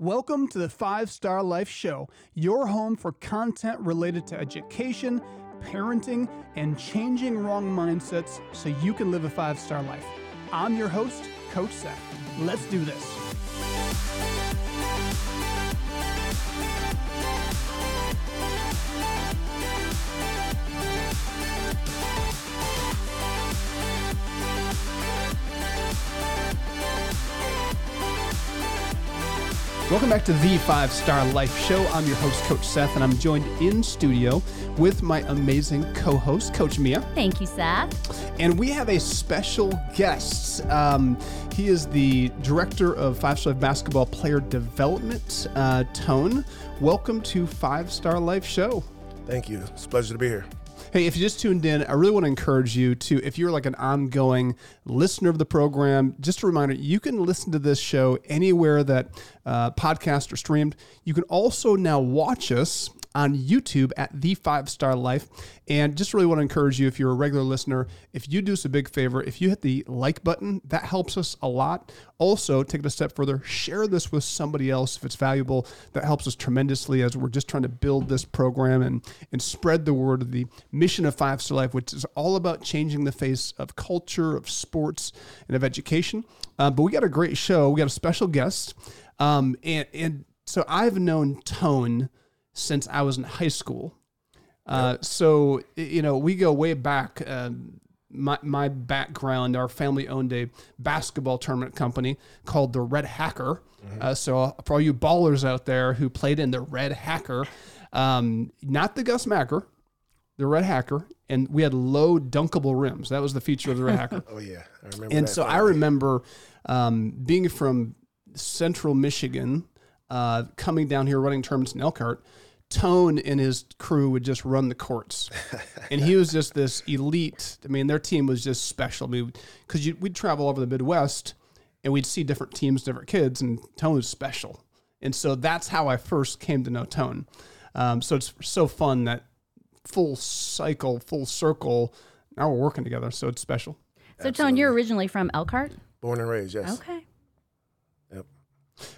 Welcome to the Five Star Life Show, your home for content related to education, parenting, and changing wrong mindsets so you can live a five star life. I'm your host, Coach Seth. Let's do this. Welcome back to the Five Star Life Show. I'm your host, Coach Seth, and I'm joined in studio with my amazing co host, Coach Mia. Thank you, Seth. And we have a special guest. Um, he is the director of Five Star Basketball Player Development, uh, Tone. Welcome to Five Star Life Show. Thank you. It's a pleasure to be here. Hey, if you just tuned in, I really want to encourage you to, if you're like an ongoing listener of the program, just a reminder, you can listen to this show anywhere that uh, podcasts are streamed. You can also now watch us on YouTube at The Five Star Life. And just really want to encourage you, if you're a regular listener, if you do us a big favor, if you hit the like button, that helps us a lot. Also, take it a step further, share this with somebody else if it's valuable. That helps us tremendously as we're just trying to build this program and, and spread the word of the mission of Five Star Life, which is all about changing the face of culture, of sports, and of education. Uh, but we got a great show. We got a special guest. Um, and, and so I've known Tone since I was in high school. Uh, so you know, we go way back. Um, my my background, our family owned a basketball tournament company called the Red Hacker. Uh, so for all you ballers out there who played in the Red Hacker, um, not the Gus Macker, the Red Hacker, and we had low dunkable rims. That was the feature of the Red Hacker. Oh yeah, I remember. And so I remember um, being from central Michigan, uh, coming down here running tournaments in Elkhart. Tone and his crew would just run the courts, and he was just this elite. I mean, their team was just special. I mean, because we'd travel over the Midwest, and we'd see different teams, different kids, and Tone was special. And so that's how I first came to know Tone. Um, so it's so fun that full cycle, full circle. Now we're working together, so it's special. So, Tone, you're originally from Elkhart? born and raised. Yes. Okay.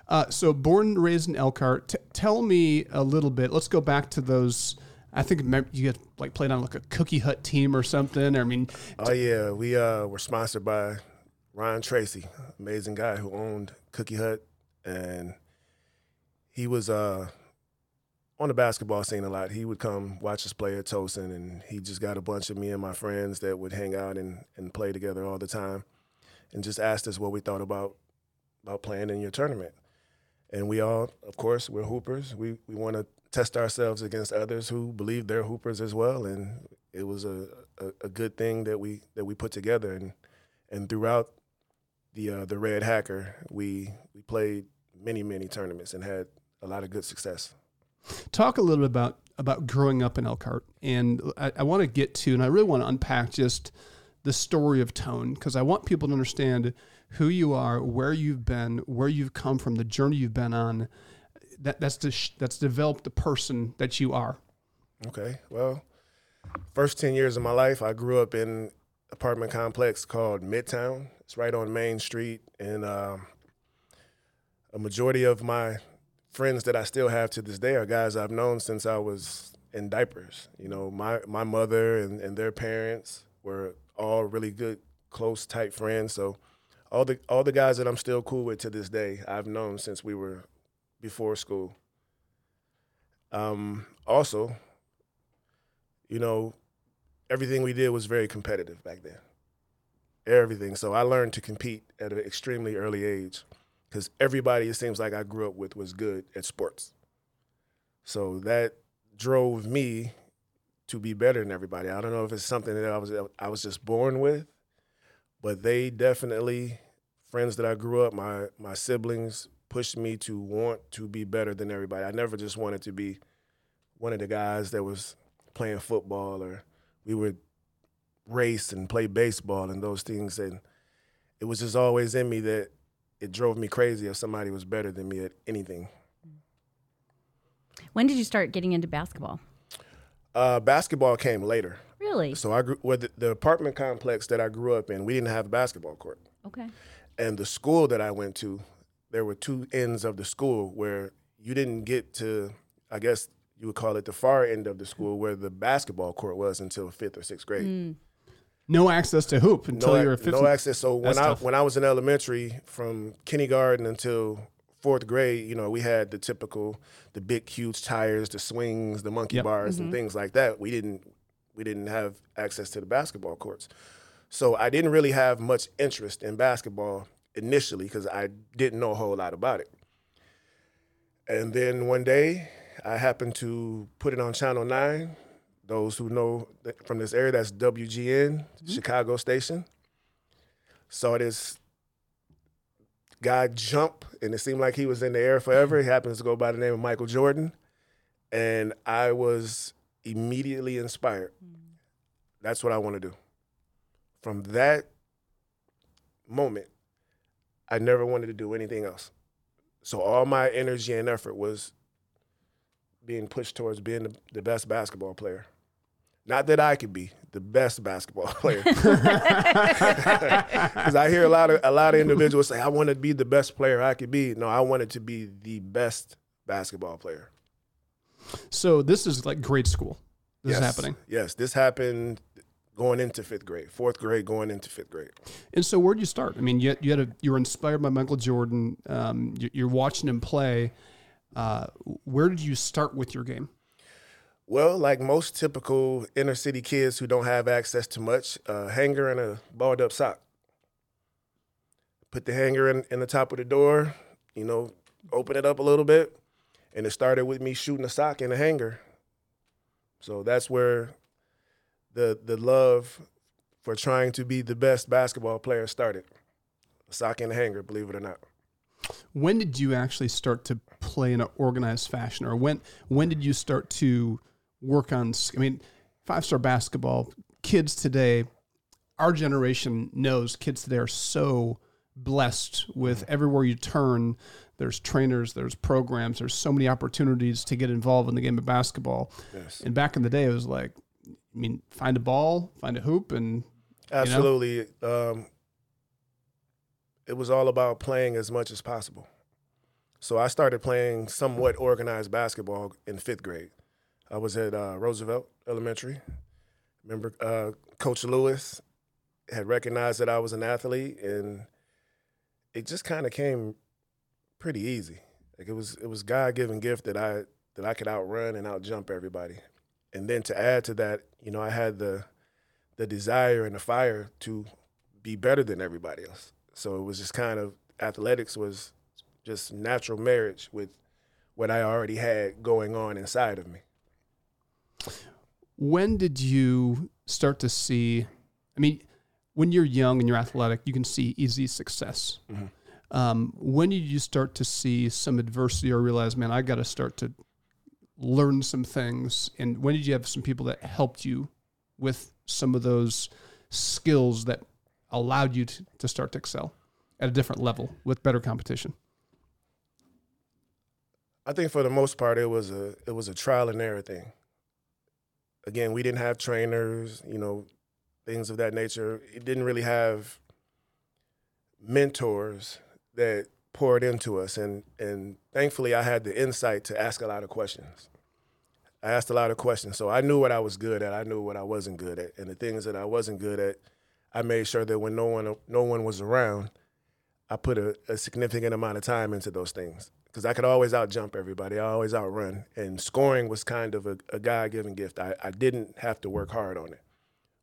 Uh, so born and raised in Elkhart. T- tell me a little bit. Let's go back to those. I think you had like played on like a cookie hut team or something. I mean, Oh yeah, we uh, were sponsored by Ryan Tracy, amazing guy who owned Cookie Hut, and he was uh, on the basketball scene a lot. He would come watch us play at Tolson, and he just got a bunch of me and my friends that would hang out and, and play together all the time, and just asked us what we thought about about playing in your tournament. And we all, of course, we're hoopers. We we want to test ourselves against others who believe they're hoopers as well. And it was a, a, a good thing that we that we put together. And and throughout the uh, the Red Hacker, we we played many many tournaments and had a lot of good success. talk a little bit about about growing up in Elkhart, and I, I want to get to, and I really want to unpack just the story of Tone because I want people to understand who you are, where you've been, where you've come from, the journey you've been on. That that's the that's developed the person that you are. Okay. Well, first 10 years of my life, I grew up in apartment complex called Midtown. It's right on Main Street. And um, a majority of my friends that I still have to this day are guys I've known since I was in diapers. You know, my, my mother and, and their parents were all really good, close, tight friends. So all the all the guys that I'm still cool with to this day, I've known since we were before school. Um, also, you know, everything we did was very competitive back then. Everything. So I learned to compete at an extremely early age because everybody it seems like I grew up with was good at sports. So that drove me to be better than everybody. I don't know if it's something that I was I was just born with, but they definitely friends that I grew up my my siblings pushed me to want to be better than everybody. I never just wanted to be one of the guys that was playing football or we would race and play baseball and those things and it was just always in me that it drove me crazy if somebody was better than me at anything. When did you start getting into basketball? Uh, basketball came later. Really? So I grew with the, the apartment complex that I grew up in. We didn't have a basketball court, Okay. and the school that I went to, there were two ends of the school where you didn't get to, I guess you would call it the far end of the school where the basketball court was until fifth or sixth grade. Mm. No access to hoop until no, you're a ac- 15. no access. So when That's I tough. when I was in elementary, from kindergarten until fourth grade, you know, we had the typical, the big, huge tires, the swings, the monkey Yep. bars, and mm-hmm. things like that. We didn't we didn't have access to the basketball courts, so I didn't really have much interest in basketball initially because I didn't know a whole lot about it. And then one day, I happened to put it on Channel Nine. Those who know from this area, that's WGN, mm-hmm. Chicago station. Saw this guy jump, and it seemed like he was in the air forever. He happens to go by the name of Michael Jordan. And I was immediately inspired. That's what I want to do. From that moment, I never wanted to do anything else. So all my energy and effort was being pushed towards being the, the best basketball player. Not that I could be the best basketball player, because I hear a lot of a lot of individuals say, "I want to be the best player I could be." No, I wanted to be the best basketball player. So this is like grade school. This yes. is happening. Yes, this happened going into fifth grade, fourth grade going into fifth grade. And so where'd you start? I mean, you, you had a, you were inspired by Michael Jordan. Um, you, you're watching him play. Uh, where did you start with your game? Well, like most typical inner city kids who don't have access to much, a hanger and a balled up sock. Put the hanger in, in the top of the door, you know, open it up a little bit, and it started with me shooting a sock in a hanger. So that's where the the love for trying to be the best basketball player started. A sock in a hanger, believe it or not. When did you actually start to play in an organized fashion, or when when did you start to work on? I mean, five star basketball kids today, our generation knows kids today are so blessed with everywhere you turn. There's trainers, there's programs, there's so many opportunities to get involved in the game of basketball. Yes. And back in the day, it was like, I mean, find a ball, find a hoop, and Absolutely. Um, it was all about playing as much as possible. So I started playing somewhat organized basketball in fifth grade. I was at uh, Roosevelt Elementary. Remember, uh, Coach Lewis had recognized that I was an athlete, and it just kind of came pretty easy. Like it was, it was God given gift that I that I could outrun and outjump everybody. And then to add to that, you know, I had the the desire and the fire to be better than everybody else. So it was just kind of athletics was just natural marriage with what I already had going on inside of me. when did you start to see? I mean, when you're young and you're athletic, you can see easy success. Mm-hmm. Um, when did you start to see some adversity or realize, man, I got to start to learn some things? And when did you have some people that helped you with some of those skills that allowed you to, to start to excel at a different level with better competition? I think for the most part it was a it was a trial and error thing. Again, we didn't have trainers, you know, things of that nature. It didn't really have mentors that poured into us and and thankfully I had the insight to ask a lot of questions. I asked a lot of questions. So I knew what I was good at. I knew what I wasn't good at. And the things that I wasn't good at, I made sure that when no one no one was around, I put a, a significant amount of time into those things because I could always outjump everybody. I always outrun, and scoring was kind of a, a God given gift. I, I didn't have to work hard on it,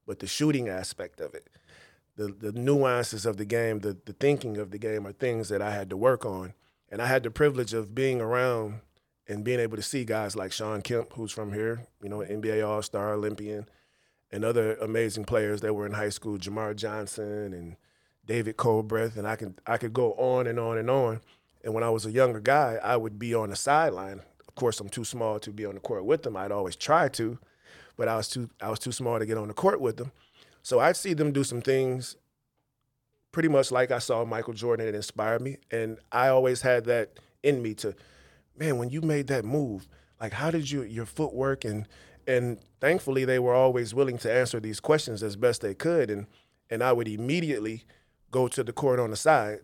but the shooting aspect of it, the the nuances of the game, the the thinking of the game are things that I had to work on, and I had the privilege of being around and being able to see guys like Shawn Kemp, who's from here, you know, NBA All Star, Olympian, and other amazing players that were in high school, Jamar Johnson and David Colbreth, and I can I could go on and on and on. And when I was a younger guy, I would be on the sideline. Of course, I'm too small to be on the court with them. I'd always try to, but I was too I was too small to get on the court with them. So I'd see them do some things pretty much like I saw Michael Jordan and it inspired me. And I always had that in me to, man, when you made that move, like how did you your footwork and and thankfully they were always willing to answer these questions as best they could. And and I would immediately go to the court on the side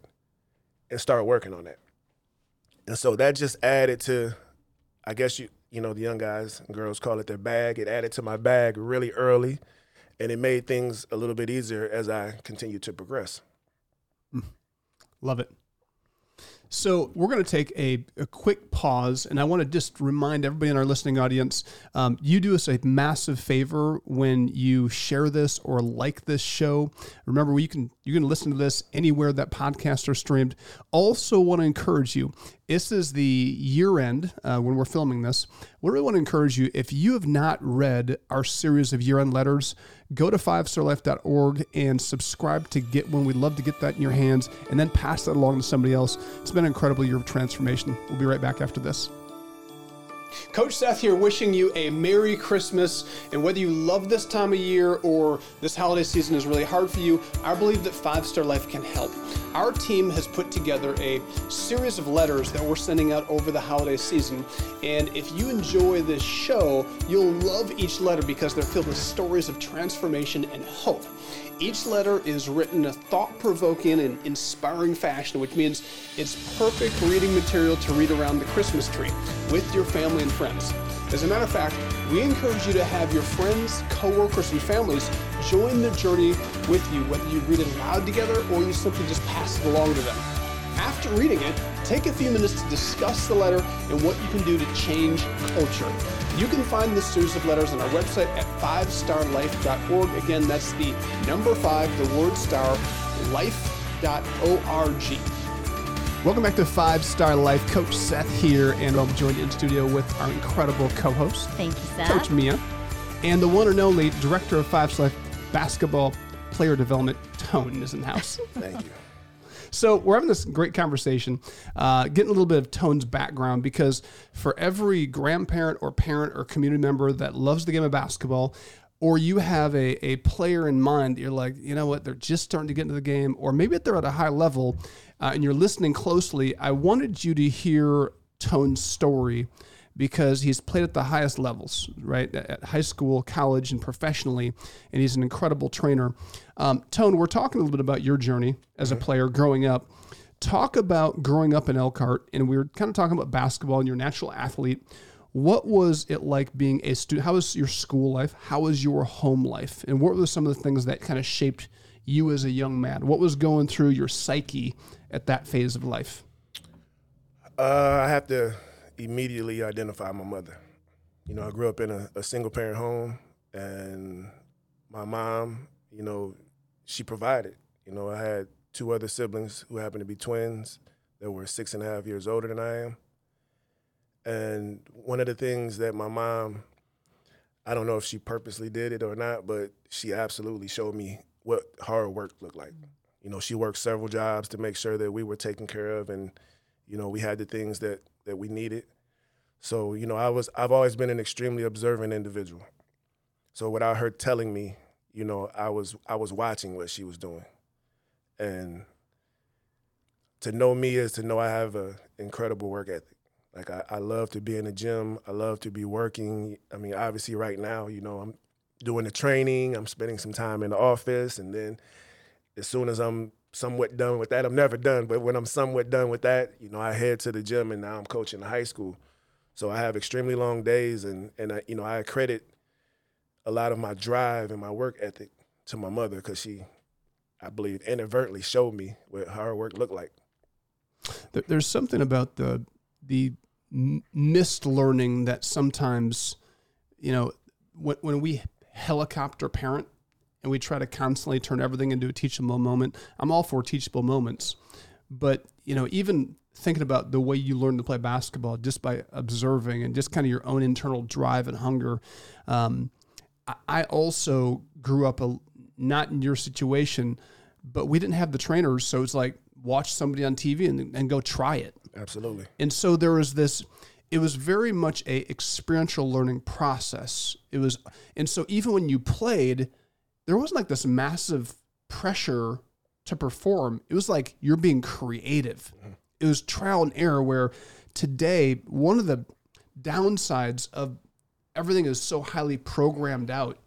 and start working on that. And so that just added to, I guess you you know the young guys and girls call it their bag. It added to my bag really early, and it made things a little bit easier as I continued to progress. Love it. So we're going to take a, a quick pause, and I want to just remind everybody in our listening audience: um, you do us a massive favor when you share this or like this show. Remember, you can you can listen to this anywhere that podcasts are streamed. Also, want to encourage you. This is the year end uh, when we're filming this. We really want to encourage you if you have not read our series of year end letters, go to fivestarlife.org and subscribe to get one. We'd love to get that in your hands and then pass that along to somebody else. It's been an incredible year of transformation. We'll be right back after this. Coach Seth here, wishing you a Merry Christmas. And whether you love this time of year or this holiday season is really hard for you, I believe that Five Star Life can help. Our team has put together a series of letters that we're sending out over the holiday season. And if you enjoy this show, you'll love each letter because they're filled with stories of transformation and hope. Each letter is written in a thought provoking and inspiring fashion, which means it's perfect reading material to read around the Christmas tree with your family and friends. As a matter of fact, we encourage you to have your friends, coworkers, and families join the journey with you, whether you read it aloud together or you simply just pass it along to them. After reading it, take a few minutes to discuss the letter and what you can do to change culture. You can find this series of letters on our website at fivestarlife.org. Again, that's the number five, the word star, life.org. Welcome back to Five Star Life. Coach Seth here, and I'm joined in studio with our incredible co host, Thank you, Seth. Coach Mia, and the one and only director of Five Star Life basketball player development, Tone, is in the house. Thank you. So we're having this great conversation, uh, getting a little bit of Tone's background because for every grandparent or parent or community member that loves the game of basketball, or you have a, a player in mind that you're like, you know what, they're just starting to get into the game, or maybe they're at a high level uh, and you're listening closely, I wanted you to hear Tone's story because he's played at the highest levels, right? At high school, college, and professionally, and he's an incredible trainer. Um, Tone, we're talking a little bit about your journey as a player growing up. Talk about growing up in Elkhart, and we were kind of talking about basketball and your natural athlete. What was it like being a student? How was your school life? How was your home life? And what were some of the things that kind of shaped you as a young man? What was going through your psyche at that phase of life? Uh, I have to immediately identify my mother. You know, I grew up in a, a single parent home, and my mom, you know, she provided. You know, I had two other siblings who happened to be twins that were six and a half years older than I am. And one of the things that my mom, I don't know if she purposely did it or not, but she absolutely showed me what hard work looked like. You know, she worked several jobs to make sure that we were taken care of and, you know, we had the things that that we needed. So, you know, I was I've always been an extremely observant individual. So without her telling me, you know, I was I was watching what she was doing. And to know me is to know I have an incredible work ethic. Like I, I love to be in the gym. I love to be working. I mean, obviously right now, you know, I'm doing the training, I'm spending some time in the office, and then as soon as I'm somewhat done with that, I'm never done, but when I'm somewhat done with that, you know, I head to the gym and now I'm coaching high school. So I have extremely long days and and I, you know, I credit a lot of my drive and my work ethic to my mother because she, I believe, inadvertently showed me what hard work looked like. There's something about the the missed learning that sometimes, you know, when, when we helicopter parent and we try to constantly turn everything into a teachable moment. I'm all for teachable moments, but you know, even thinking about the way you learn to play basketball just by observing and just kind of your own internal drive and hunger. Um, I- also grew up a, not in your situation, but we didn't have the trainers, so it's like watch somebody on TV and, and go try it. Absolutely. And so there was this it was very much a experiential learning process. It was and so even when you played, there wasn't like this massive pressure to perform. It was like you're being creative. Mm-hmm. It was trial and error where today one of the downsides of everything is so highly programmed out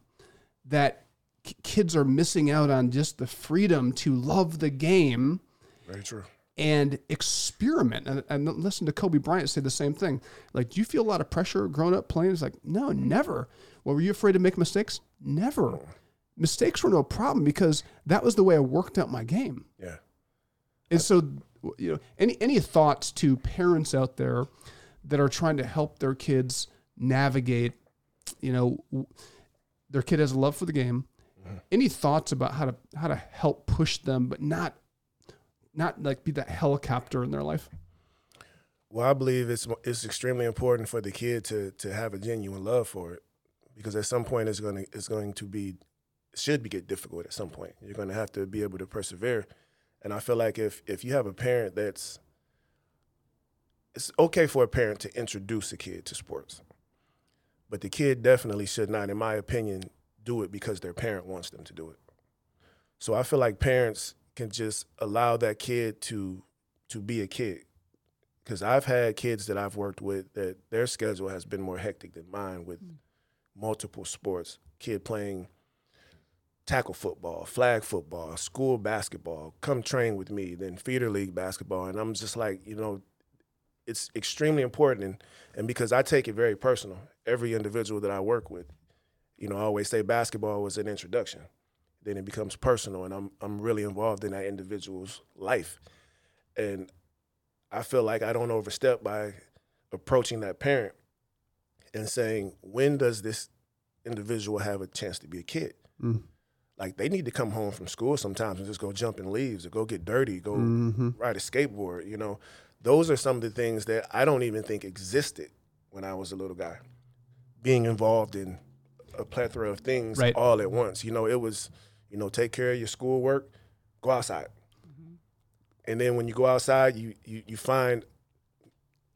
that k- kids are missing out on just the freedom to love the game Very true. and experiment and, and listen to Kobe Bryant say the same thing. Like, do you feel a lot of pressure growing up playing? It's like, no, never. Well, were you afraid to make mistakes? Never. Mistakes were no problem because that was the way I worked out my game. Yeah. And so, you know, any any thoughts to parents out there that are trying to help their kids navigate, you know, their kid has a love for the game. Mm-hmm. Any thoughts about how to how to help push them, but not not like be that helicopter in their life? Well, I believe it's it's extremely important for the kid to to have a genuine love for it, because at some point it's going to it's going to be should be get difficult at some point. You're going to have to be able to persevere, and I feel like if if you have a parent that's it's okay for a parent to introduce a kid to sports, but the kid definitely should not, in my opinion, do it because their parent wants them to do it. So I feel like parents can just allow that kid to to be a kid because I've had kids that I've worked with that their schedule has been more hectic than mine with hmm. multiple sports. Kid playing tackle football, flag football, school basketball, come train with me, then feeder league basketball. And I'm just like, you know, it's extremely important. And, and because I take it very personal, every individual that I work with, you know, I always say basketball was an introduction. Then it becomes personal, and I'm, I'm really involved in that individual's life. And I feel like I don't overstep by approaching that parent and saying, when does this individual have a chance to be a kid? Mm. Like they need to come home from school sometimes and just go jump in leaves or go get dirty, go Mm-hmm. ride a skateboard. You know, those are some of the things that I don't even think existed when I was a little guy. Being involved in a plethora of things Right. all at once. You know, it was, you know, take care of your schoolwork, go outside. Mm-hmm. And then when you go outside, you you, you find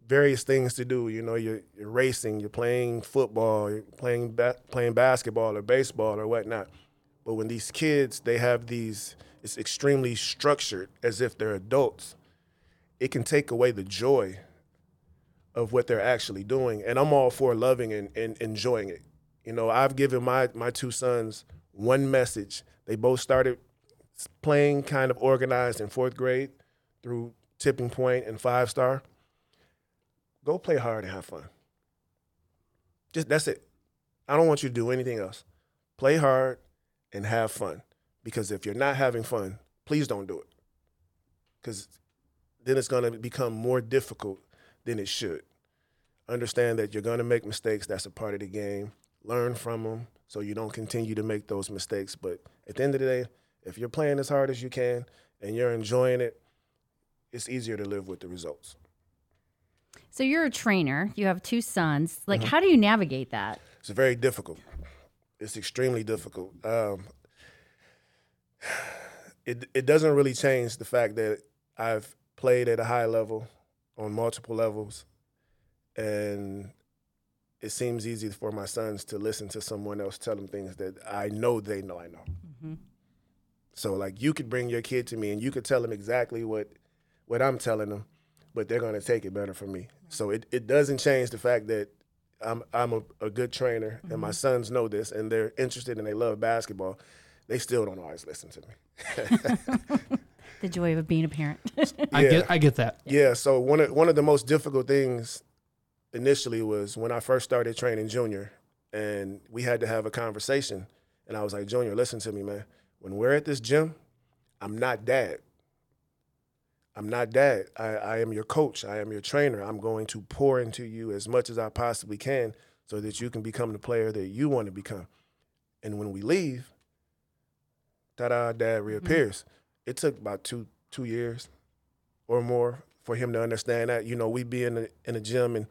various things to do. You know, you're, you're racing, you're playing football, you're playing ba- playing basketball or baseball or whatnot. But when these kids, they have these, it's extremely structured as if they're adults. It can take away the joy of what they're actually doing. And I'm all for loving and, and enjoying it. You know, I've given my my two sons one message. They both started playing kind of organized in fourth grade through tipping point and five star. Go play hard and have fun. Just that's it. I don't want you to do anything else. Play hard and have fun. Because if you're not having fun, please don't do it. Because then it's going to become more difficult than it should. Understand that you're going to make mistakes. That's a part of the game. Learn from them so you don't continue to make those mistakes. But at the end of the day, if you're playing as hard as you can and you're enjoying it, it's easier to live with the results. So you're a trainer. You have two sons. Like, Mm-hmm. how do you navigate that? It's very difficult. It's extremely difficult. Um, it it doesn't really change the fact that I've played at a high level on multiple levels, and it seems easy for my sons to listen to someone else tell them things that I know they know I know. Mm-hmm. So like you could bring your kid to me and you could tell them exactly what what I'm telling them, but they're gonna take it better from me. So it, it doesn't change the fact that I'm I'm a, a good trainer and my mm-hmm. sons know this and they're interested and they love basketball. They still don't always listen to me. The joy of being a parent. I Yeah. get I get that. Yeah, so one of one of the most difficult things initially was when I first started training Junior, and we had to have a conversation. And I was like, Junior, listen to me, man. When we're at this gym, I'm not dad. I'm not dad. I, I am your coach. I am your trainer. I'm going to pour into you as much as I possibly can so that you can become the player that you want to become. And when we leave, ta-da, dad mm-hmm. reappears. It took about two two years or more for him to understand that. You know, we be in the in the gym and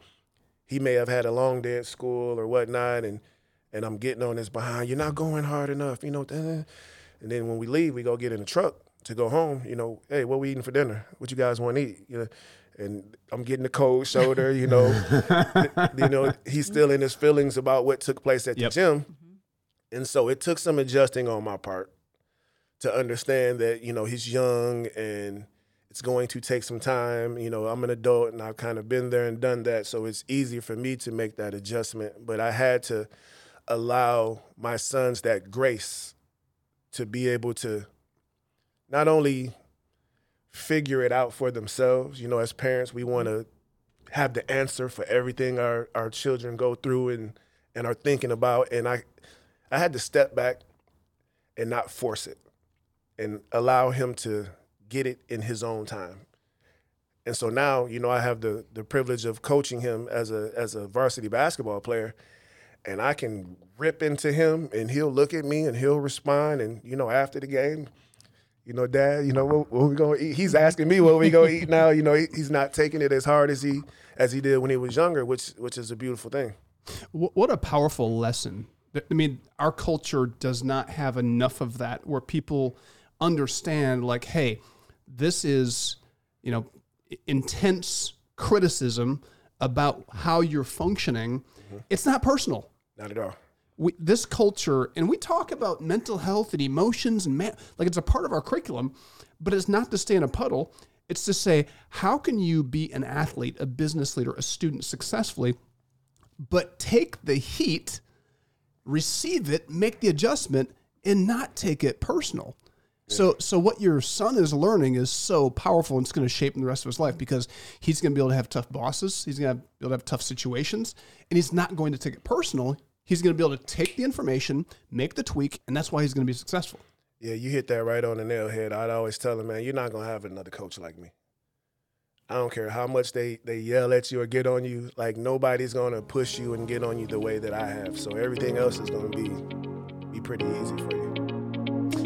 he may have had a long day at school or whatnot, and and I'm getting on his behind. You're not going hard enough, you know. And then when we leave, we go get in the truck to go home. You know, hey, what we eating for dinner? What you guys want to eat? You know, and I'm getting the cold shoulder. You know, you know, he's still in his feelings about what took place at Yep. the gym, mm-hmm. and so it took some adjusting on my part to understand that you know he's young and it's going to take some time. You know, I'm an adult and I've kind of been there and done that, so it's easy for me to make that adjustment. But I had to allow my sons that grace to be able to not only figure it out for themselves. You know, as parents, we want to have the answer for everything our, our children go through and, and are thinking about. And I, I had to step back and not force it and allow him to get it in his own time. And so now, you know, I have the the privilege of coaching him as a as a varsity basketball player, and I can rip into him, and he'll look at me and he'll respond. And you know, after the game, you know, Dad, you know, what, what we gonna eat? He's asking me what we gonna eat now. You know, he, he's not taking it as hard as he as he did when he was younger, which which is a beautiful thing. What a powerful lesson. I mean, our culture does not have enough of that where people understand, like, hey, this is, you know, intense criticism about how you're functioning. Mm-hmm. It's not personal. Not at all. We, this culture, and we talk about mental health and emotions, and man, like it's a part of our curriculum, but it's not to stay in a puddle. It's to say, how can you be an athlete, a business leader, a student successfully, but take the heat, receive it, make the adjustment, and not take it personal? So, so what your son is learning is so powerful, and it's going to shape him the rest of his life because he's going to be able to have tough bosses. He's going to be able to have tough situations, and he's not going to take it personal. He's going to be able to take the information, make the tweak, and that's why he's going to be successful. Yeah, you hit that right on the nail head. I'd always tell him, man, you're not going to have another coach like me. I don't care how much they, they yell at you or get on you. Like nobody's going to push you and get on you the way that I have. So everything else is going to be be pretty easy for you.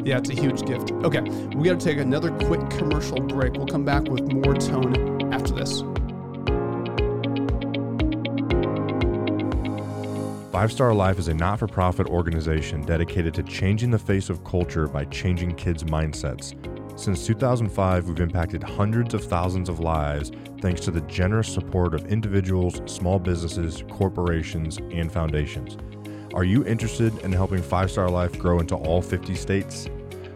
Yeah, it's a huge gift. Okay, we got to take another quick commercial break. We'll come back with more tone after this. Five Star Life is a not for profit organization dedicated to changing the face of culture by changing kids' mindsets. Since 2005, we've impacted hundreds of thousands of lives thanks to the generous support of individuals, small businesses, corporations, and foundations. Are you interested in helping Five Star Life grow into all 50 states?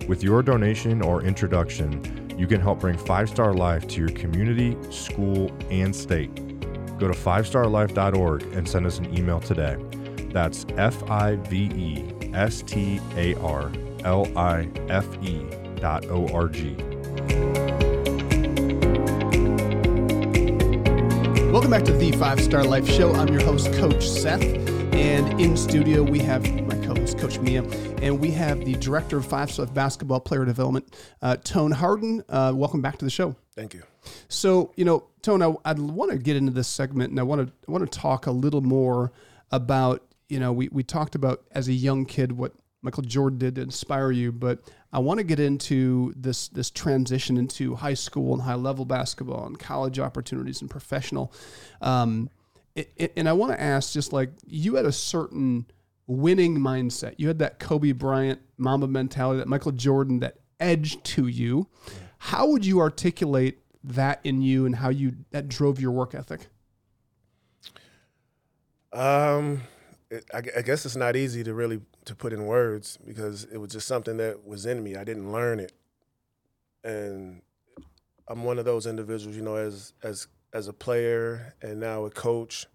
With your donation or introduction, you can help bring Five Star Life to your community, school, and state. Go to fivestarlife.org and send us an email today. That's F I V E S T A R L I F E dot O R G. Welcome back to the Five Star Life Show. I'm your host, Coach Seth. And in studio, we have host, Coach Mia, and we have the director of Five Star Basketball Player Development, uh, Tone Harden. Uh, welcome back to the show. Thank you. So, you know, Tone, I, I want to get into this segment and I want to, I want to talk a little more about, you know, we, we talked about as a young kid what Michael Jordan did to inspire you, but I want to get into this this transition into high school and high level basketball and college opportunities and professional. Um, it, and I want to ask, just like you had a certain winning mindset, you had that Kobe Bryant mamba mentality, that Michael Jordan, that edge to you. How would you articulate that in you, and how you that drove your work ethic? Um, it, I, I guess it's not easy to really to put in words because it was just something that was in me. I didn't learn it, and I'm one of those individuals, you know, as as as a player and now a coach,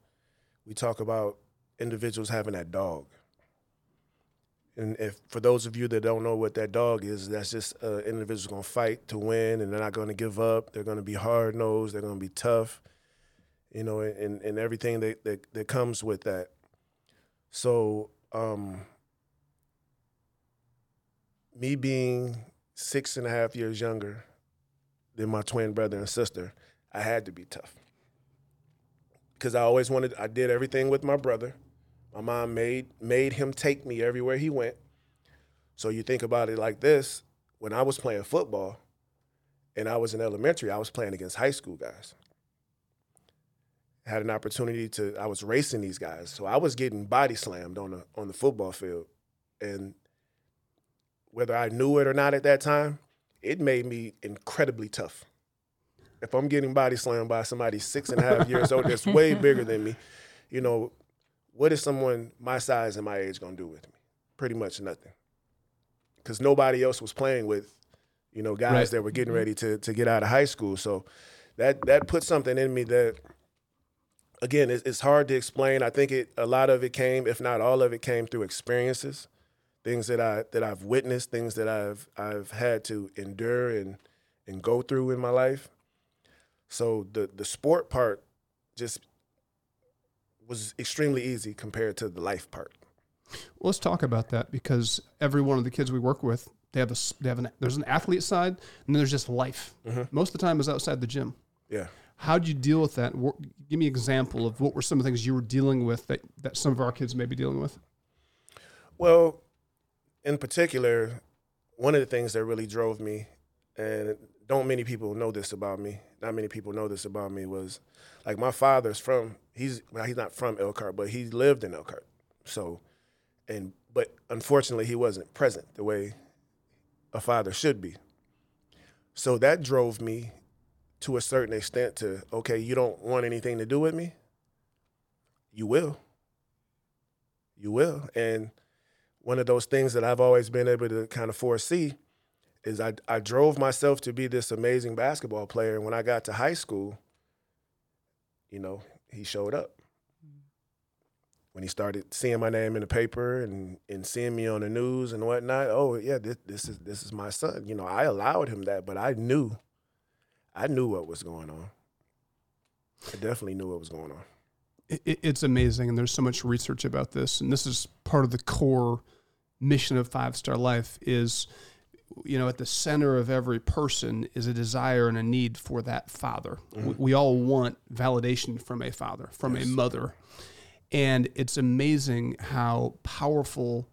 we talk about individuals having that dog. And if for those of you that don't know what that dog is, that's just uh, individuals going to fight to win, and they're not to give up. They're to be hard nosed. They're to be tough, you know, and, and everything that, that, that comes with that. So, um, me being six and a half years younger than my twin brother and sister, I had to be tough. Because I always wanted, I did everything with my brother. My mom made made him take me everywhere he went. So you think about it like this: when I was playing football, and I was in elementary, I was playing against high school guys. Had an opportunity to, I was racing these guys, so I was getting body slammed on the on the football field, and whether I knew it or not at that time, it made me incredibly tough if I'm getting body slammed by somebody six and a half years old that's way bigger than me, you know, what is someone my size and my age gonna do with me? Pretty much nothing. Because nobody else was playing with, you know, guys right. that were getting mm-hmm. ready to to get out of high school. So that that put something in me that again it's, it's hard to explain. I think it a lot of it came, if not all of it, came through experiences, things that I that I've witnessed, things that I've I've had to endure and and go through in my life. So the the sport part just was extremely easy compared to the life part. Well, let's talk about that because every one of the kids we work with, they have a they have an there's an athlete side and then there's just life. Mhm. Most of the time is outside the gym. Yeah. How would you deal with that? Give me an example of what were some of the things you were dealing with that, that some of our kids may be dealing with. Well, in particular, one of the things that really drove me, and don't many people know this about me. Not many people know this about me was like my father's from he's well, he's not from Elkhart, but he lived in Elkhart. So, and but unfortunately, he wasn't present the way a father should be. So that drove me to a certain extent to okay, you don't want anything to do with me. You will. You will, and one of those things that I've always been able to kind of foresee is I, I drove myself to be this amazing basketball player. And when I got to high school, you know, he showed up. When he started seeing my name in the paper and, and seeing me on the news and whatnot, oh yeah, this, this is this is my son. You know, I allowed him that, but I knew, I knew what was going on. I definitely knew what was going on. It, it- it's amazing, and there's so much research about this, and this is part of the core mission of Five Star Life. Is you know at the center of every person is a desire and a need for that father. We, mm-hmm. we all want validation from a father, from a mother, and it's amazing how powerful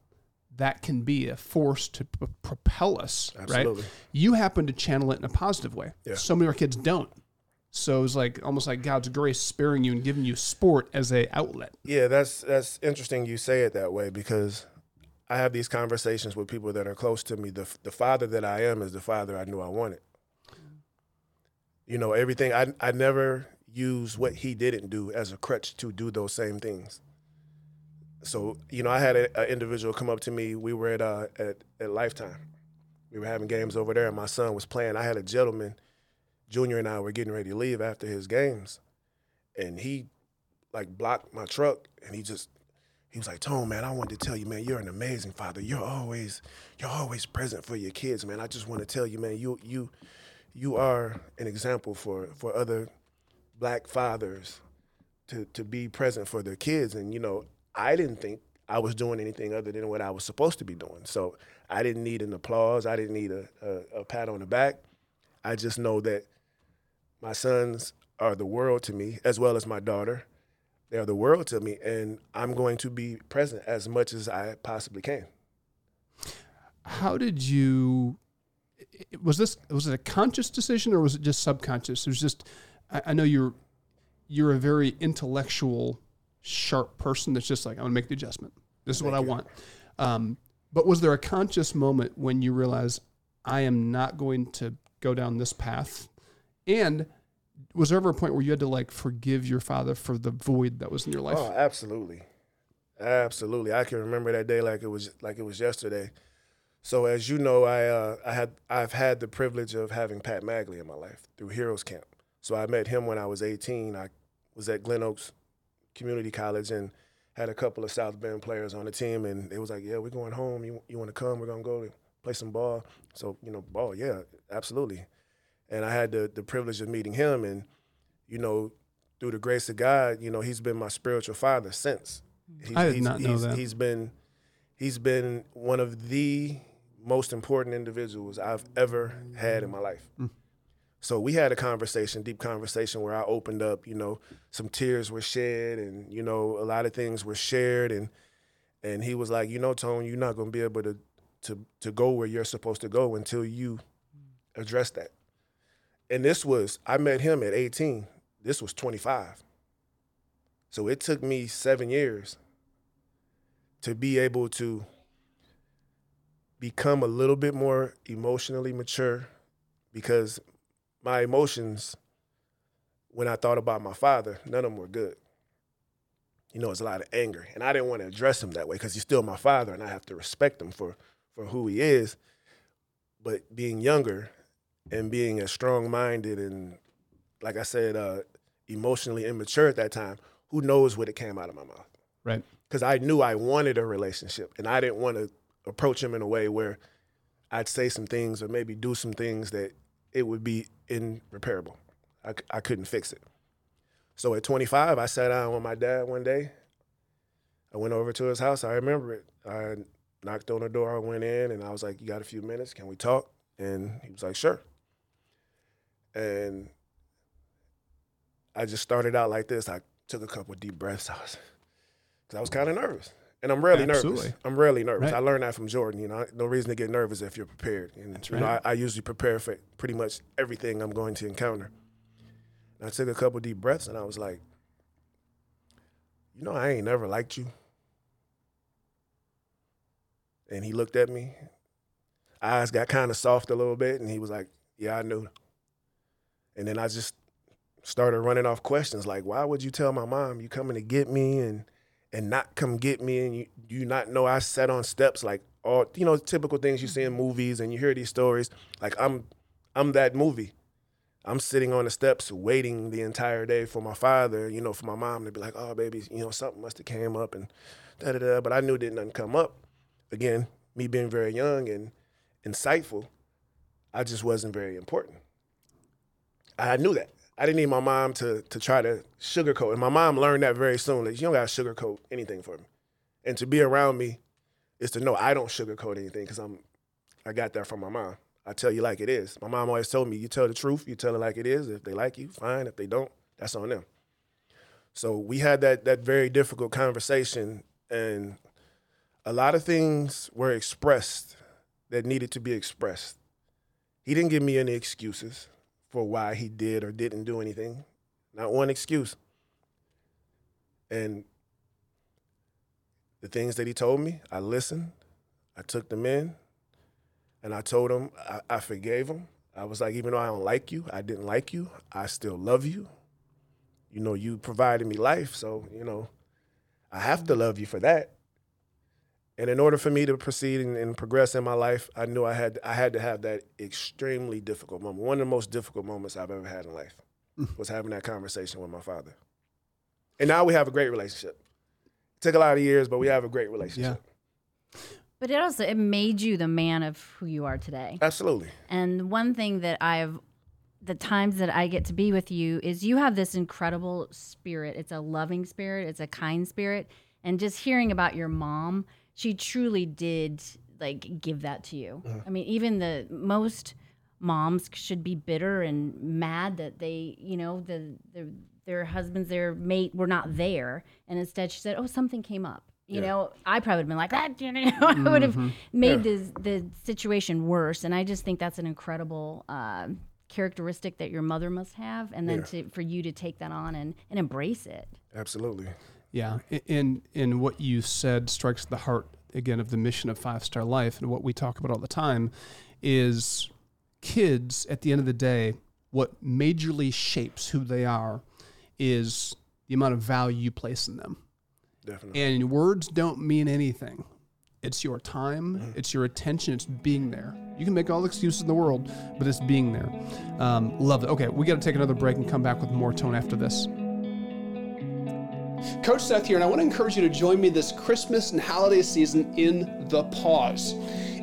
that can be a force to p- propel us. Absolutely. Right? You happen to channel it in a positive way. Yeah. So many of our kids don't. So it's like almost like God's grace sparing you and giving you sport as a outlet. Yeah, that's that's interesting you say it that way because I have these conversations with people that are close to me. The the father that I am is the father I knew I wanted. You know, everything I I never use what he didn't do as a crutch to do those same things. So, you know, I had an individual come up to me. We were at uh at, at Lifetime. We were having games over there and my son was playing. I had a gentleman, Junior and I were getting ready to leave after his games. And he like blocked my truck and he just he was like, Tone, man, I wanted to tell you, man, you're an amazing father. You're always you're always present for your kids, man. I just want to tell you, man, you you you are an example for for other black fathers to to be present for their kids. And you know, I didn't think I was doing anything other than what I was supposed to be doing. So I didn't need an applause. I didn't need a, a, a pat on the back. I just know that my sons are the world to me, as well as my daughter. They are the world to me, and I'm going to be present as much as I possibly can. How did you? Was this was it a conscious decision or was it just subconscious? It was just. I, I know you're you're a very intellectual, sharp person. That's just like I'm gonna make the adjustment. This is what I want. Um, but was there a conscious moment when you realized I am not going to go down this path? And was there ever a point where you had to like forgive your father for the void that was in your life? Oh, absolutely, absolutely. I can remember that day like it was like it was yesterday. So as you know, I uh, I had I've had the privilege of having Pat Magley in my life through Heroes Camp. So I met him when I was 18. I was at Glen Oaks Community College and had a couple of South Bend players on the team, and they was like, "Yeah, we're going home. You you want to come? We're gonna go play some ball." So you know, ball, yeah, absolutely. And I had the the privilege of meeting him, and you know, through the grace of God, you know, he's been my spiritual father since. Mm-hmm. He's, I did he's, not know he's, that. He's been he's been one of the most important individuals I've ever had in my life. Mm. So we had a conversation, deep conversation, where I opened up. You know, some tears were shed, and you know, a lot of things were shared, and and he was like, you know, Tone, you're not gonna be able to to to go where you're supposed to go until you mm. address that. And this was I met him at 18. This was 25. So it took me seven years to be able to become a little bit more emotionally mature because my emotions when I thought about my father, none of them were good. You know, it's a lot of anger. And I didn't want to address him that way because he's still my father and I have to respect him for, for who he is. But being younger and being as strong minded and, like I said, uh, emotionally immature at that time, who knows what it came out of my mouth? Right. Because I knew I wanted a relationship and I didn't want to approach him in a way where I'd say some things or maybe do some things that it would be irreparable. I, I couldn't fix it. So at 25, I sat down with my dad one day. I went over to his house. I remember it. I knocked on the door. I went in and I was like, "You got a few minutes? Can we talk?" And he was like, "Sure." And I just started out like this. I took a couple deep breaths. I was, cause I was kind of nervous, and I'm rarely nervous. I'm rarely nervous. Right. I learned that from Jordan. You know, no reason to get nervous if you're prepared. And you know, I. I usually prepare for pretty much everything I'm going to encounter. And I took a couple deep breaths, and I was like, "You know, I ain't never liked you." And he looked at me. Eyes got kind of soft a little bit, and he was like, "Yeah, I knew." And then I just started running off questions like, "Why would you tell my mom you coming to get me and and not come get me and you you not know I sat on steps like all you know typical things you see in mm-hmm. movies and you hear these stories like I'm I'm that movie. I'm sitting on the steps waiting the entire day for my father, you know, for my mom to be like, "Oh, baby, you know, something must have came up and da da da." But I knew it didn't nothing come up. Again, me being very young and insightful, I just wasn't very important. I knew that. I didn't need my mom to to try to sugarcoat. And my mom learned that very soon. That you don't gotta sugarcoat anything for me. And to be around me is to know I don't sugarcoat anything because I'm I got that from my mom. I tell you like it is. My mom always told me, you tell the truth, you tell it like it is. If they like you, fine. If they don't, that's on them. So we had that that very difficult conversation and a lot of things were expressed that needed to be expressed. He didn't give me any excuses for why he did or didn't do anything. Not one excuse. And the things that he told me, I listened, I took them in, and I told him I, I forgave him. I was like, even though I don't like you, I didn't like you, I still love you. You know, you provided me life, so, you know, I have to love you for that. And in order for me to proceed and, and progress in my life, I knew I had I had to have that extremely difficult moment. One of the most difficult moments I've ever had in life mm-hmm. was having that conversation with my father. And now we have a great relationship. It took a lot of years, but we have a great relationship. Yeah. But it also it made you the man of who you are today. Absolutely. And one thing that I've the times that I get to be with you is you have this incredible spirit. It's a loving spirit, it's a kind spirit. And just hearing about your mom, she truly did like give that to you. I mean, even the most moms should be bitter and mad that they, you know, the, the their husbands, their mate were not there. And instead she said, Oh, something came up. You Yeah. know, I probably would have been like that, you know, I would have made the the situation worse. And I just think that's an incredible uh, characteristic that your mother must have, and then Yeah. to for you to take that on and, and embrace it. Absolutely. Yeah, and and what you said strikes the heart again of the mission of Five Star Life, and what we talk about all the time is kids. At the end of the day, what majorly shapes who they are is the amount of value you place in them. Definitely. And words don't mean anything. It's your time, it's your attention, it's being there. You can make all the excuses in the world, but it's being there. Um, love it. Okay, we got to take another break and come back with more tone after this. Coach Seth here, and I want to encourage you to join me this Christmas and holiday season in The Pause.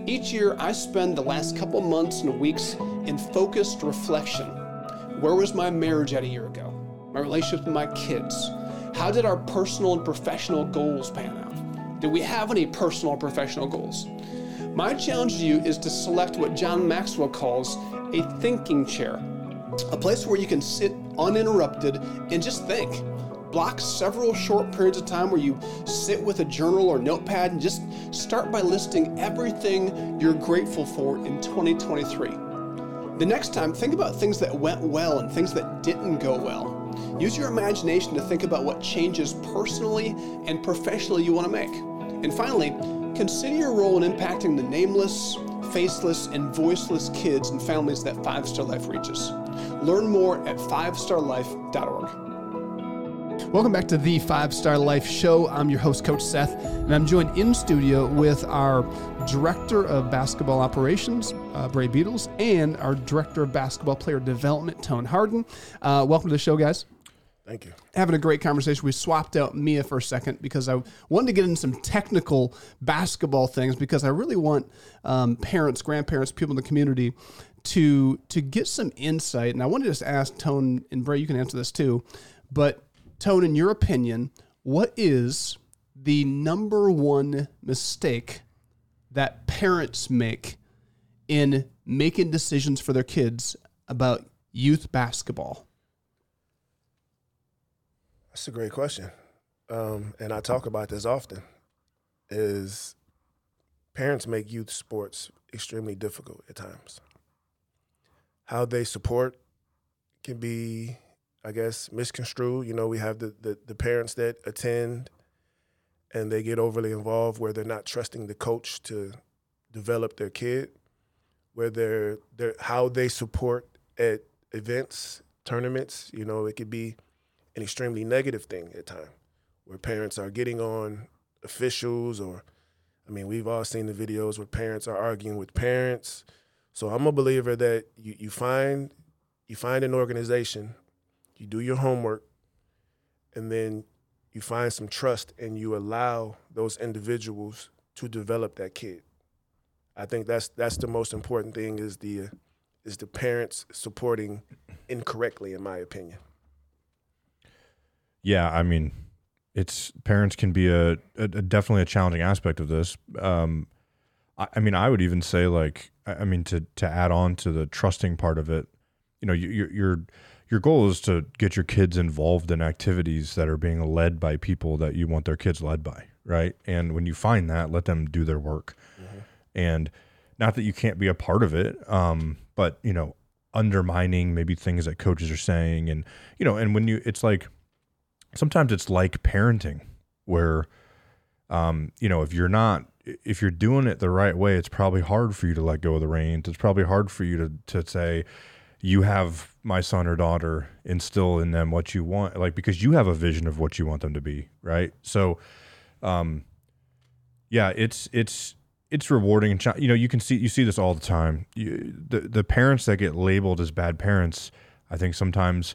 Each year, I spend the last couple months and weeks in focused reflection. Where was my marriage at a year ago? My relationship with my kids? How did our personal and professional goals pan out? Do we have any personal or professional goals? My challenge to you is to select what John Maxwell calls a thinking chair, a place where you can sit uninterrupted and just think. Block several short periods of time where you sit with a journal or notepad and just start by listing everything you're grateful for in 2023. The next time, think about things that went well and things that didn't go well. Use your imagination to think about what changes personally and professionally you want to make. And finally, consider your role in impacting the nameless, faceless, and voiceless kids and families that Five Star Life reaches. Learn more at fivestarlife.org. Welcome back to the Five Star Life Show. I'm your host, Coach Seth, and I'm joined in studio with our Director of Basketball Operations, uh, Brae Beatles, and our Director of Basketball Player Development, Tone Harden. Uh, welcome to the show, guys. Thank you. Having a great conversation. We swapped out Mia for a second because I wanted to get into some technical basketball things because I really want um, parents, grandparents, people in the community to to get some insight, and I wanted to just ask Tone and Brae, you can answer this too, but Tone, in your opinion, what is the number one mistake that parents make in making decisions for their kids about youth basketball? That's a great question, um, and I talk about this often. Is parents make youth sports extremely difficult at times. How they support can be, I guess, misconstrued. You know, we have the, the, the parents that attend and they get overly involved where they're not trusting the coach to develop their kid, where they're, they're how they support at events, tournaments, you know, it could be an extremely negative thing at times where parents are getting on officials or I mean, we've all seen the videos where parents are arguing with parents. So I'm a believer that you, you find you find an organization, you do your homework, and then you find some trust and you allow those individuals to develop that kid. I think that's that's the most important thing is the is the parents supporting incorrectly in my opinion. Yeah, I mean, it's parents can be a, a, a definitely a challenging aspect of this. Um, I, I, mean, I would even say like, I, mean, to to add on to the trusting part of it, you know, your your your goal is to get your kids involved in activities that are being led by people that you want their kids led by, right? And when you find that, let them do their work, mm-hmm. and not that you can't be a part of it, um, but you know, undermining maybe things that coaches are saying, and you know, and when you, it's like sometimes it's like parenting where um, you know if you're not if you're doing it the right way it's probably hard for you to let go of the reins it's probably hard for you to to say you have my son or daughter instill in them what you want like because you have a vision of what you want them to be right? So um yeah it's it's it's rewarding. And you know you can see you see this all the time. You, the the parents that get labeled as bad parents i think sometimes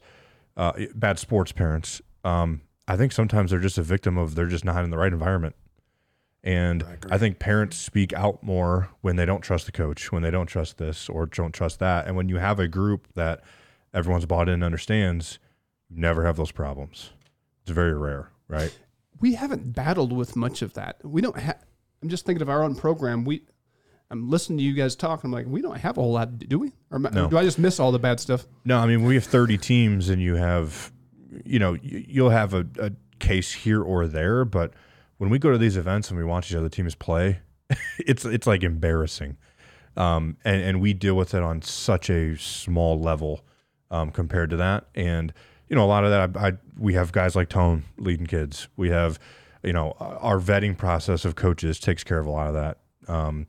uh, bad sports parents um, I think sometimes they're just a victim of they're just not in the right environment. And I, I, think parents speak out more when they don't trust the coach, when they don't trust this or don't trust that. And when you have a group that everyone's bought in and understands, you never have those problems. It's very rare, right? We haven't battled with much of that. We don't have, I'm just thinking of our own program. We, I'm listening to you guys talk. I'm like, we don't have a whole lot, do we? Or no. do I just miss all the bad stuff? No, I mean, we have 30 teams and you have you know, you'll have a, a case here or there, but when we go to these events and we watch these other teams play, it's it's like embarrassing, um, and and we deal with it on such a small level um, compared to that. And you know, a lot of that, I, I, we have guys like Tone leading kids. We have, you know, our vetting process of coaches takes care of a lot of that. Um,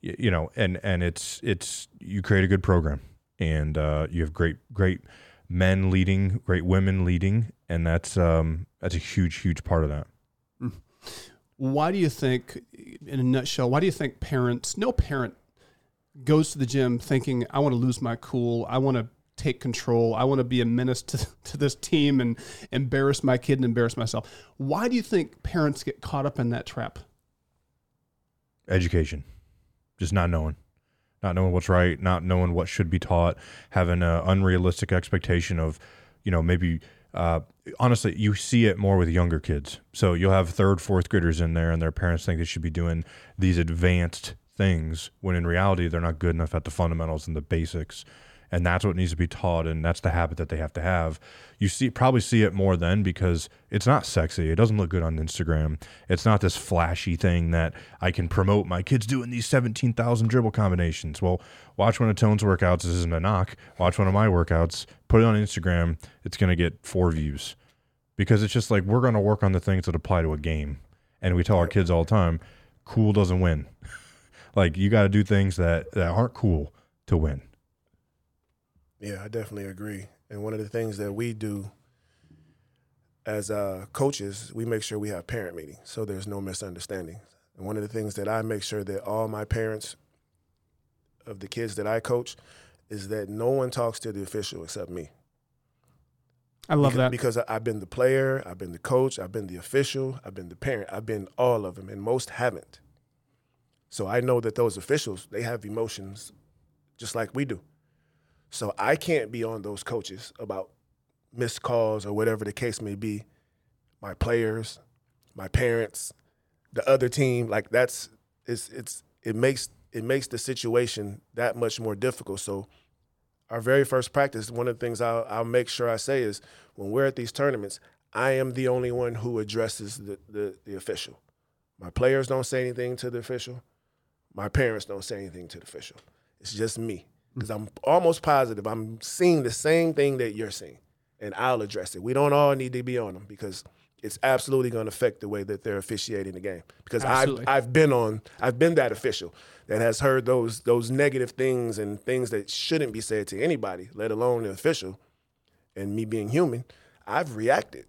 you, you know, and and it's it's you create a good program, and uh, you have great great men leading, great women leading, and that's um, that's a huge, huge part of that. Why do you think, in a nutshell, why do you think parents, no parent, goes to the gym thinking, "I want to lose my cool, I want to take control, I want to be a menace to, to this team and embarrass my kid and embarrass myself"? Why do you think parents get caught up in that trap? Education, just not knowing not knowing what's right, not knowing what should be taught, having an unrealistic expectation of, you know, maybe. Uh, honestly, you see it more with younger kids. So you'll have third, fourth graders in there, and their parents think they should be doing these advanced things when in reality they're not good enough at the fundamentals and the basics and that's what needs to be taught and that's the habit that they have to have. You see probably see it more then because it's not sexy. It doesn't look good on instagram. It's not this flashy thing that i can promote my kids doing these 17000 dribble combinations. Well watch one of tone's workouts. This isn't a knock. Watch one of my workouts. Put it on instagram. It's going to get four views. Because it's just like we're going to work on the things that apply to a game and we tell our kids all the time cool doesn't win. Like you got to do things that, that aren't cool to win yeah, I definitely agree. And one of the things that we do as uh, coaches, we make sure we have parent meetings so there's no misunderstandings. And one of the things that I make sure that all my parents of the kids that I coach is that no one talks to the official except me. I love because, that. Because I've been the player, I've been the coach, I've been the official, I've been the parent, I've been all of them, and most haven't. So I know that those officials, they have emotions just like we do. So I can't be on those coaches about missed calls or whatever the case may be. My players, my parents, the other team, like that's it's it's it makes it makes the situation that much more difficult. So our very first practice, one of the things I'll, I'll make sure I say is when we're at these tournaments, I am the only one who addresses the, the, the official. My players don't say anything to the official. My parents don't say anything to the official. It's just me. Because I'm almost positive I'm seeing the same thing that you're seeing, and I'll address it. We don't all need to be on them because it's absolutely going to affect the way that they're officiating the game. Because I've, I've been on, I've been that official that has heard those those negative things and things that shouldn't be said to anybody, let alone an official. And me being human, I've reacted.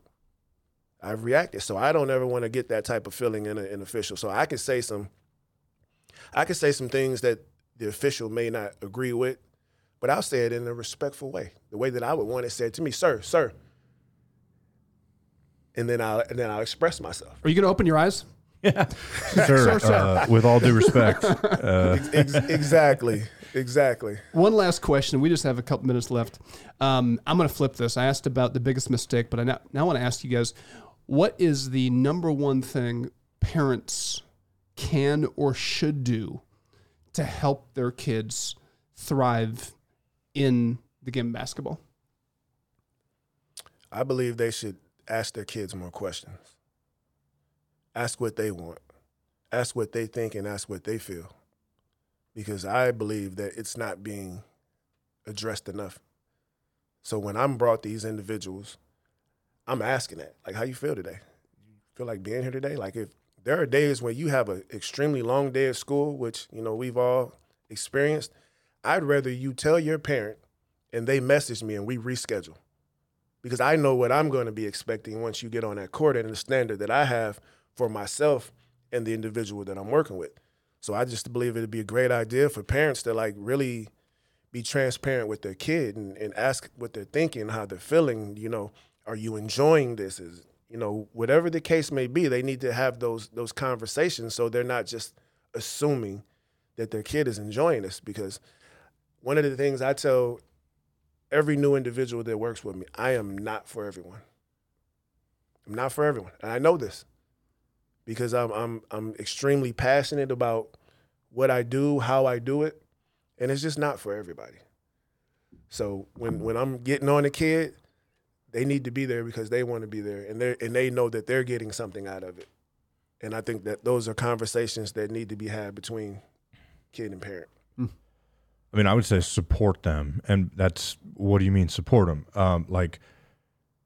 I've reacted. So I don't ever want to get that type of feeling in a- an official. So I can say some, I can say some things that the official may not agree with, but I'll say it in a respectful way, the way that I would want it said to me, sir, sir. And then I'll and then I'll express myself. Are you going to open your eyes? Sir, sir. uh, with all due respect, uh, Ex- exactly, exactly. One last question. We just have a couple minutes left. Um, I'm going to flip this. I asked about the biggest mistake, but I now, now want to ask you guys what is the number one thing parents can or should do to help their kids thrive in the game of basketball? I believe they should ask their kids more questions. Ask what they want. Ask what they think and ask what they feel. Because I believe that it's not being addressed enough. So when I'm brought these individuals, I'm asking that. Like, how you feel today? You feel like being here today? Like if there are days when you have an extremely long day at school, which, you know, we've all experienced, I'd rather you tell your parent and they message me and we reschedule because I know what I'm going to be expecting once you get on that court and the standard that I have for myself and the individual that I'm working with. So I just believe it'd be a great idea for parents to like really be transparent with their kid and, and ask what they're thinking, how they're feeling. You know, are you enjoying this? Is you know, whatever the case may be, they need to have those those conversations so they're not just assuming that their kid is enjoying this. Because one of the things I tell every new individual that works with me, I am not for everyone. I'm not for everyone. And I know this because I'm I'm I'm extremely passionate about what I do, how I do it, and it's just not for everybody. So when when I'm getting on a kid, they need to be there because they want to be there and they and they know that they're getting something out of it. And I think that those are conversations that need to be had between kid and parent. I mean, I would say support them, and that's what do you mean support them? Um, like,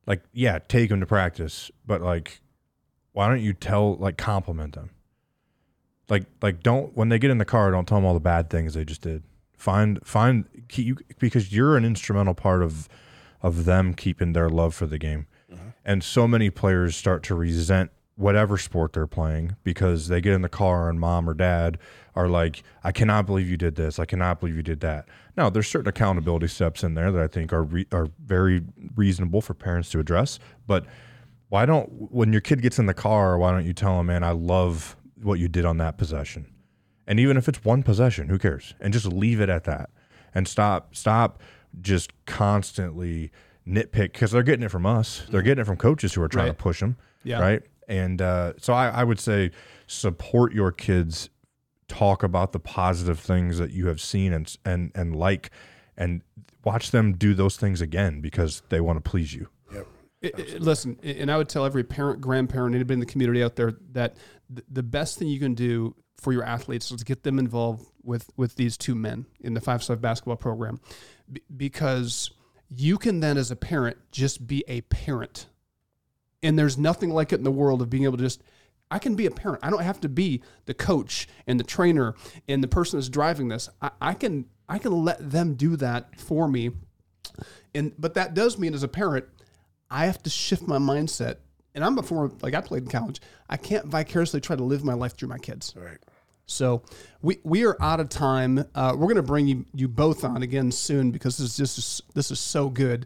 like yeah, take them to practice, but like, why don't you tell like compliment them? Like, like don't when they get in the car, don't tell them all the bad things they just did. Find find keep you because you're an instrumental part of of them keeping their love for the game, uh-huh. and so many players start to resent whatever sport they're playing because they get in the car and mom or dad are like, I cannot believe you did this. I cannot believe you did that. Now, there's certain accountability steps in there that I think are re- are very reasonable for parents to address. But why don't when your kid gets in the car, why don't you tell them, man, I love what you did on that possession, and even if it's one possession, who cares? And just leave it at that, and stop stop just constantly nitpick because they're getting it from us. They're getting it from coaches who are trying Right. to push them Yeah. right? And uh, so I, I would say support your kids. Talk about the positive things that you have seen and and and like, and watch them do those things again because they want to please you. Yep. I- I- listen, and I would tell every parent, grandparent, anybody in the community out there that the best thing you can do for your athletes is to get them involved with with these two men in the five star basketball program, B- because you can then, as a parent, just be a parent, and there's nothing like it in the world of being able to just. I can be a parent. I don't have to be the coach and the trainer and the person that's driving this. I, I can I can let them do that for me and but that does mean as a parent, I have to shift my mindset. And I'm former like I played in college. I can't vicariously try to live my life through my kids. Right. So we we are out of time. Uh, we're going to bring you you both on again soon because this is just this is so good.